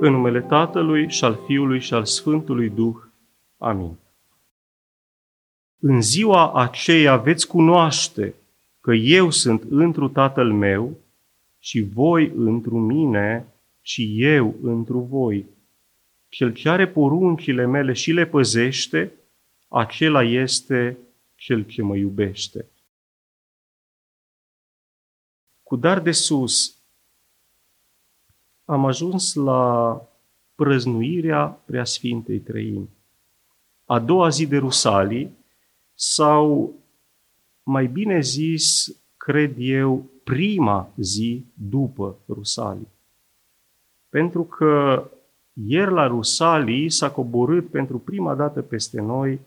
în numele Tatălui și al Fiului și al Sfântului Duh. Amin. În ziua aceea veți cunoaște că eu sunt întru Tatăl meu și voi întru mine și eu întru voi. Cel ce are poruncile mele și le păzește, acela este cel ce mă iubește. Cu dar de sus am ajuns la prăznuirea Preasfintei Trăimi. A doua zi de Rusalii, sau mai bine zis, cred eu, prima zi după Rusalii. Pentru că ieri la Rusalii s-a coborât pentru prima dată peste noi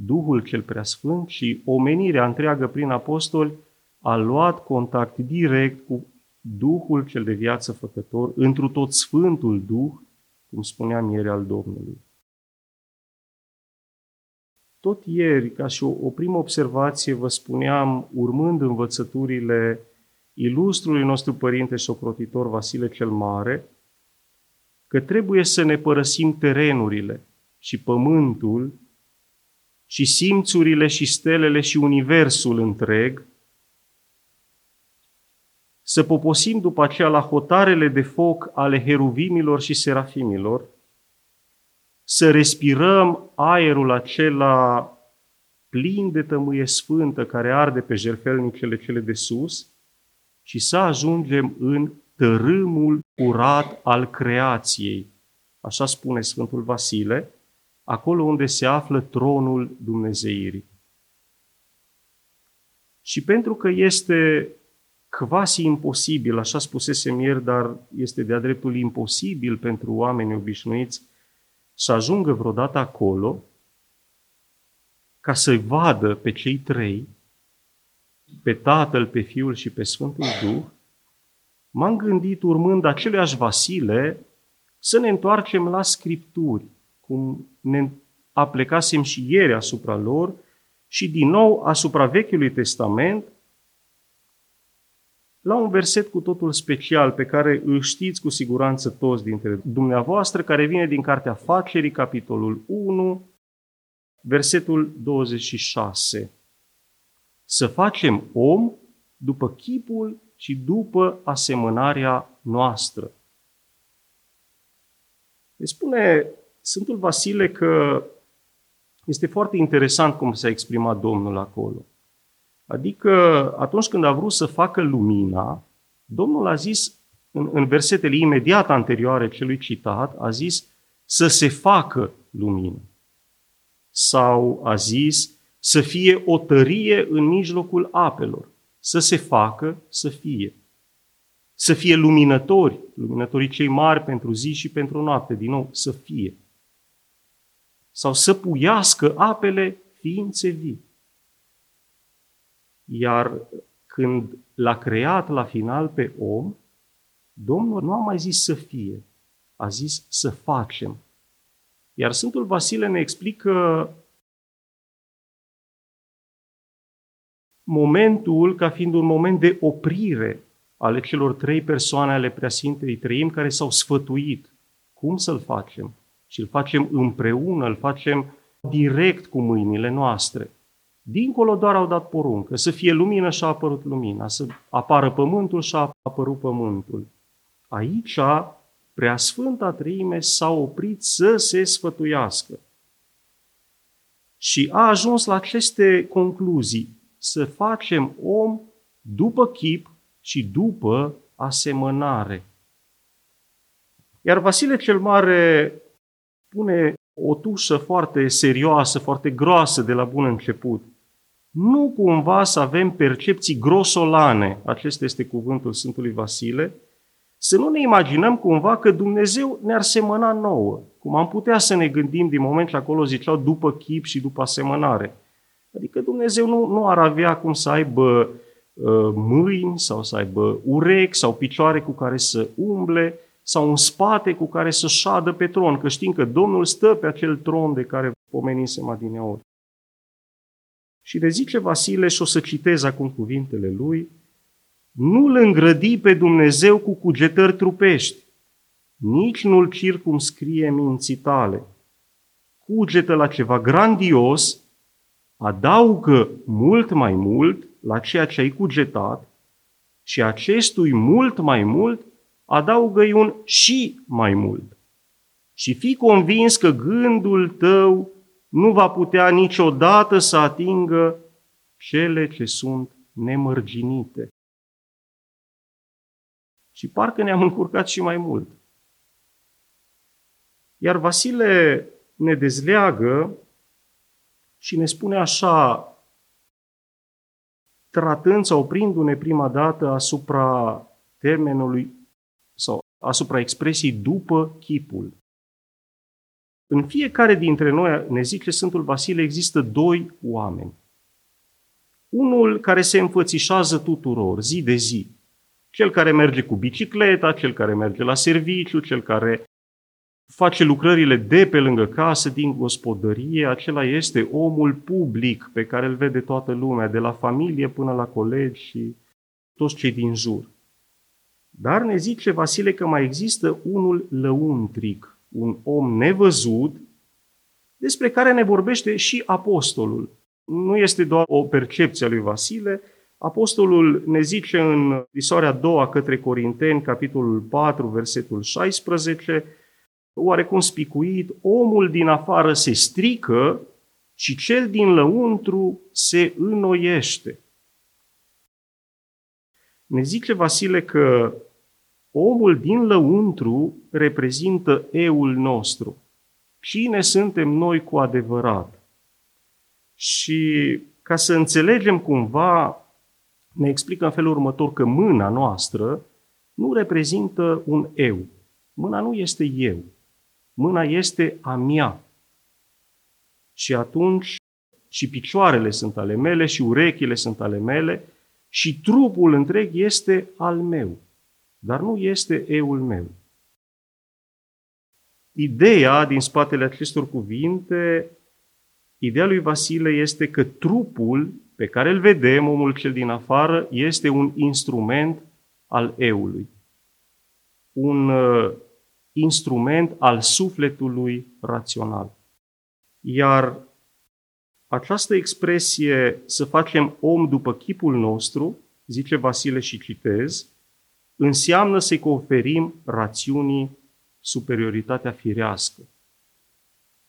Duhul cel Preasfânt și omenirea întreagă prin apostoli a luat contact direct cu Duhul cel de viață făcător, întru tot Sfântul Duh, cum spuneam ieri al Domnului. Tot ieri, ca și o, o primă observație, vă spuneam, urmând învățăturile ilustrului nostru părinte și ocrotitor Vasile cel Mare, că trebuie să ne părăsim terenurile și pământul și simțurile și stelele și universul întreg să poposim după aceea la hotarele de foc ale heruvimilor și serafimilor, să respirăm aerul acela plin de tămâie sfântă care arde pe jerfelnicele cele de sus și să ajungem în tărâmul curat al creației. Așa spune Sfântul Vasile, acolo unde se află tronul Dumnezeirii. Și pentru că este quasi imposibil, așa spusesem ieri, dar este de-a dreptul imposibil pentru oameni obișnuiți să ajungă vreodată acolo ca să-i vadă pe cei trei, pe Tatăl, pe Fiul și pe Sfântul Duh, m-am gândit, urmând aceluiași Vasile, să ne întoarcem la Scripturi, cum ne aplecasem și ieri asupra lor și din nou asupra Vechiului Testament, la un verset cu totul special pe care îl știți cu siguranță toți dintre dumneavoastră, care vine din Cartea Facerii, capitolul 1, versetul 26. Să facem om după chipul și după asemănarea noastră. Ne spune Sfântul Vasile că este foarte interesant cum s-a exprimat Domnul acolo. Adică atunci când a vrut să facă lumina, Domnul a zis, în, în versetele imediat anterioare celui citat, a zis să se facă lumină. Sau a zis să fie o tărie în mijlocul apelor. Să se facă, să fie. Să fie luminători, luminătorii cei mari pentru zi și pentru noapte, din nou, să fie. Sau să puiască apele ființe vii. Iar când l-a creat la final pe om, Domnul nu a mai zis să fie, a zis să facem. Iar Sfântul Vasile ne explică momentul ca fiind un moment de oprire ale celor trei persoane ale Preasfintei Trăim care s-au sfătuit cum să-l facem. Și îl facem împreună, îl facem direct cu mâinile noastre. Dincolo doar au dat poruncă, să fie lumină și a apărut lumina, să apară pământul și a apărut pământul. Aici, Preasfânta Treime s-a oprit să se sfătuiască. Și a ajuns la aceste concluzii, să facem om după chip și după asemănare. Iar Vasile cel Mare pune o tușă foarte serioasă, foarte groasă de la bun început – nu cumva să avem percepții grosolane, acesta este cuvântul Sfântului Vasile, să nu ne imaginăm cumva că Dumnezeu ne-ar semăna nouă, cum am putea să ne gândim din moment ce acolo ziceau după chip și după asemănare. Adică Dumnezeu nu, nu ar avea cum să aibă uh, mâini sau să aibă urechi sau picioare cu care să umble sau un spate cu care să șadă pe tron, că știm că Domnul stă pe acel tron de care pomenisem adineori. Și le zice Vasile, și o să citez acum cuvintele lui, nu îl îngrădi pe Dumnezeu cu cugetări trupești, nici nu-l circumscrie minții tale. Cugetă la ceva grandios, adaugă mult mai mult la ceea ce ai cugetat și acestui mult mai mult adaugă-i un și mai mult. Și fii convins că gândul tău nu va putea niciodată să atingă cele ce sunt nemărginite. Și parcă ne-am încurcat și mai mult. Iar Vasile ne dezleagă și ne spune așa, tratând sau oprindu-ne prima dată asupra termenului sau asupra expresiei după chipul. În fiecare dintre noi, ne zice Sfântul Vasile, există doi oameni. Unul care se înfățișează tuturor, zi de zi. Cel care merge cu bicicleta, cel care merge la serviciu, cel care face lucrările de pe lângă casă, din gospodărie, acela este omul public pe care îl vede toată lumea, de la familie până la colegi și toți cei din jur. Dar ne zice Vasile că mai există unul lăuntric, un om nevăzut, despre care ne vorbește și apostolul. Nu este doar o percepție a lui Vasile, apostolul ne zice în scrisoarea a doua către Corinteni, capitolul 4, versetul 16, oarecum spicuit, omul din afară se strică și cel din lăuntru se înnoiește. Ne zice Vasile că omul din lăuntru reprezintă eul nostru. Cine suntem noi cu adevărat? Și ca să înțelegem cumva, ne explică în felul următor că mâna noastră nu reprezintă un eu. Mâna nu este eu. Mâna este a mea. Și atunci și picioarele sunt ale mele și urechile sunt ale mele și trupul întreg este al meu, dar nu este eul meu. Ideea din spatele acestor cuvinte, ideea lui Vasile este că trupul pe care îl vedem, omul cel din afară, este un instrument al eului. Un uh, instrument al sufletului rațional. Iar această expresie să facem om după chipul nostru, zice Vasile și citez, înseamnă să-i conferim rațiunii superioritatea firească.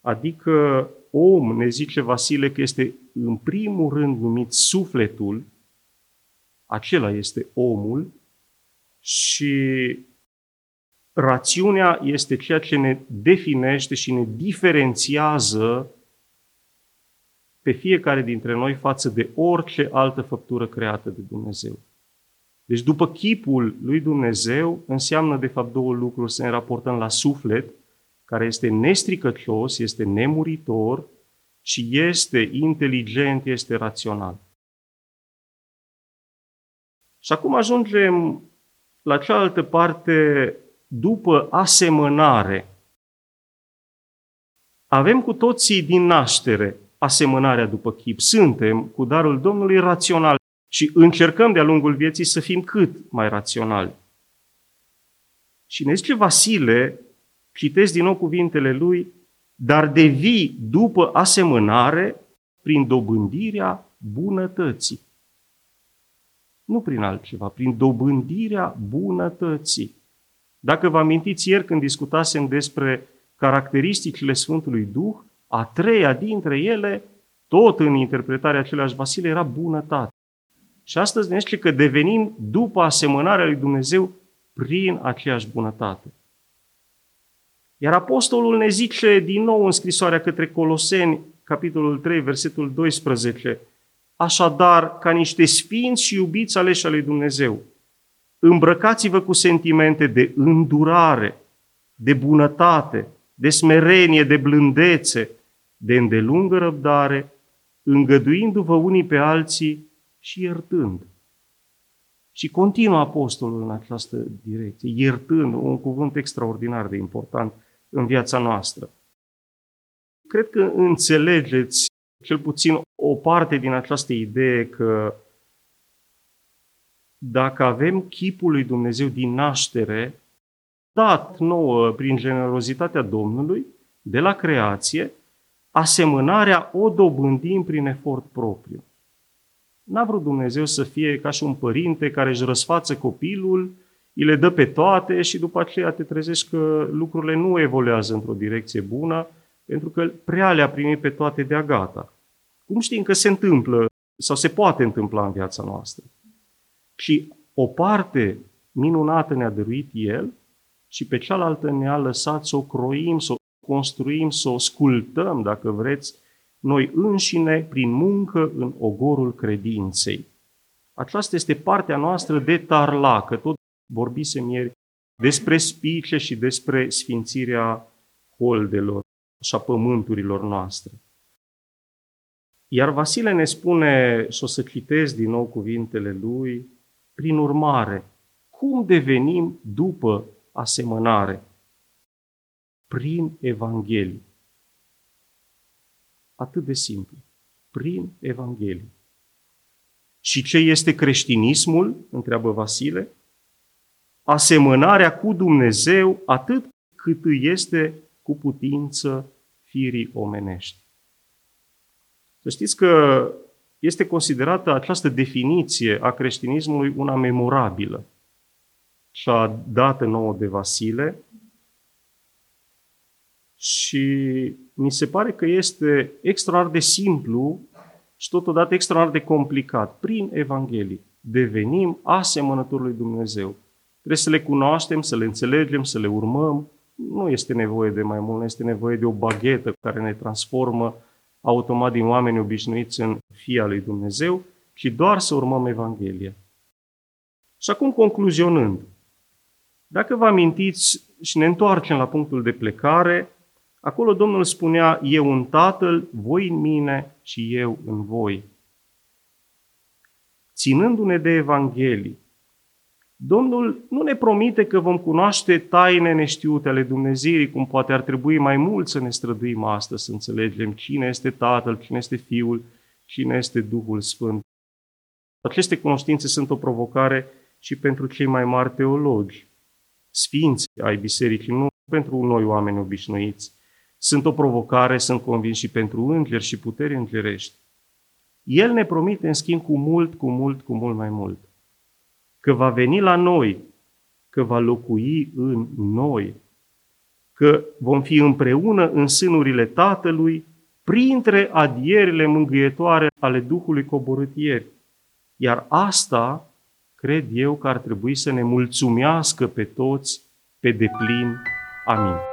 Adică om, ne zice Vasile, că este în primul rând numit sufletul, acela este omul și rațiunea este ceea ce ne definește și ne diferențiază pe fiecare dintre noi față de orice altă făptură creată de Dumnezeu. Deci după chipul lui Dumnezeu înseamnă de fapt două lucruri, să ne raportăm la suflet, care este nestricăcios, este nemuritor și este inteligent, este rațional. Și acum ajungem la cealaltă parte după asemănare. Avem cu toții din naștere asemănarea după chip. Suntem, cu darul Domnului, rațional și încercăm de-a lungul vieții să fim cât mai raționali. Și ne zice Vasile, citesc din nou cuvintele lui, dar devii după asemănare prin dobândirea bunătății. Nu prin altceva, prin dobândirea bunătății. Dacă vă amintiți ieri când discutasem despre caracteristicile Sfântului Duh, a treia dintre ele, tot în interpretarea aceleași Vasile, era bunătate. Și astăzi ne zice că devenim după asemănarea lui Dumnezeu prin aceeași bunătate. Iar apostolul ne zice din nou în scrisoarea către Coloseni, capitolul 3, versetul 12, Așadar, ca niște sfinți și iubiți aleși ale lui Dumnezeu, Îmbrăcați-vă cu sentimente de îndurare, de bunătate, de smerenie, de blândețe, de îndelungă răbdare, îngăduindu-vă unii pe alții și iertând. Și continuă apostolul în această direcție, iertând, un cuvânt extraordinar de important în viața noastră. Cred că înțelegeți cel puțin o parte din această idee că dacă avem chipul lui Dumnezeu din naștere, dat nouă prin generozitatea Domnului de la creație, asemănarea o dobândim prin efort propriu. N-a vrut Dumnezeu să fie ca și un părinte care își răsfață copilul, îi le dă pe toate și după aceea te trezești că lucrurile nu evoluează într-o direcție bună, pentru că prea le-a primit pe toate de-a gata. Cum știm că se întâmplă sau se poate întâmpla în viața noastră? Și o parte minunată ne-a dăruit El și pe cealaltă ne-a lăsat să o croim, să o construim, să o sculptăm, dacă vreți, noi înșine, prin muncă, în ogorul credinței. Aceasta este partea noastră de tarla, că tot vorbisem ieri despre spice și despre sfințirea holdelor și a pământurilor noastre. Iar Vasile ne spune, și o să citesc din nou cuvintele lui, prin urmare, cum devenim după asemănare? Prin Evanghelie. Atât de simplu. Prin Evanghelie. Și ce este creștinismul? Întreabă Vasile. Asemănarea cu Dumnezeu atât cât este cu putință firii omenești. Să știți că este considerată această definiție a creștinismului una memorabilă și a dată nouă de Vasile și mi se pare că este extraordinar de simplu și totodată extraordinar de complicat. Prin Evanghelie devenim asemănători lui Dumnezeu. Trebuie să le cunoaștem, să le înțelegem, să le urmăm. Nu este nevoie de mai mult, nu este nevoie de o baghetă care ne transformă automat din oameni obișnuiți în fia lui Dumnezeu, ci doar să urmăm Evanghelia. Și acum concluzionând, dacă vă amintiți și ne întoarcem la punctul de plecare, acolo Domnul spunea, eu în Tatăl, voi în mine și eu în voi. Ținându-ne de Evanghelii, Domnul nu ne promite că vom cunoaște taine neștiute ale Dumnezeirii, cum poate ar trebui mai mult să ne străduim astăzi, să înțelegem cine este Tatăl, cine este Fiul, cine este Duhul Sfânt. Aceste cunoștințe sunt o provocare și pentru cei mai mari teologi, sfinți ai bisericii, nu pentru noi oameni obișnuiți. Sunt o provocare, sunt convins, și pentru îngeri și puteri îngerești. El ne promite, în schimb, cu mult, cu mult, cu mult mai mult că va veni la noi, că va locui în noi, că vom fi împreună în sânurile Tatălui, printre adierile mângâietoare ale Duhului coborât ieri. Iar asta, cred eu, că ar trebui să ne mulțumească pe toți pe deplin. Amin.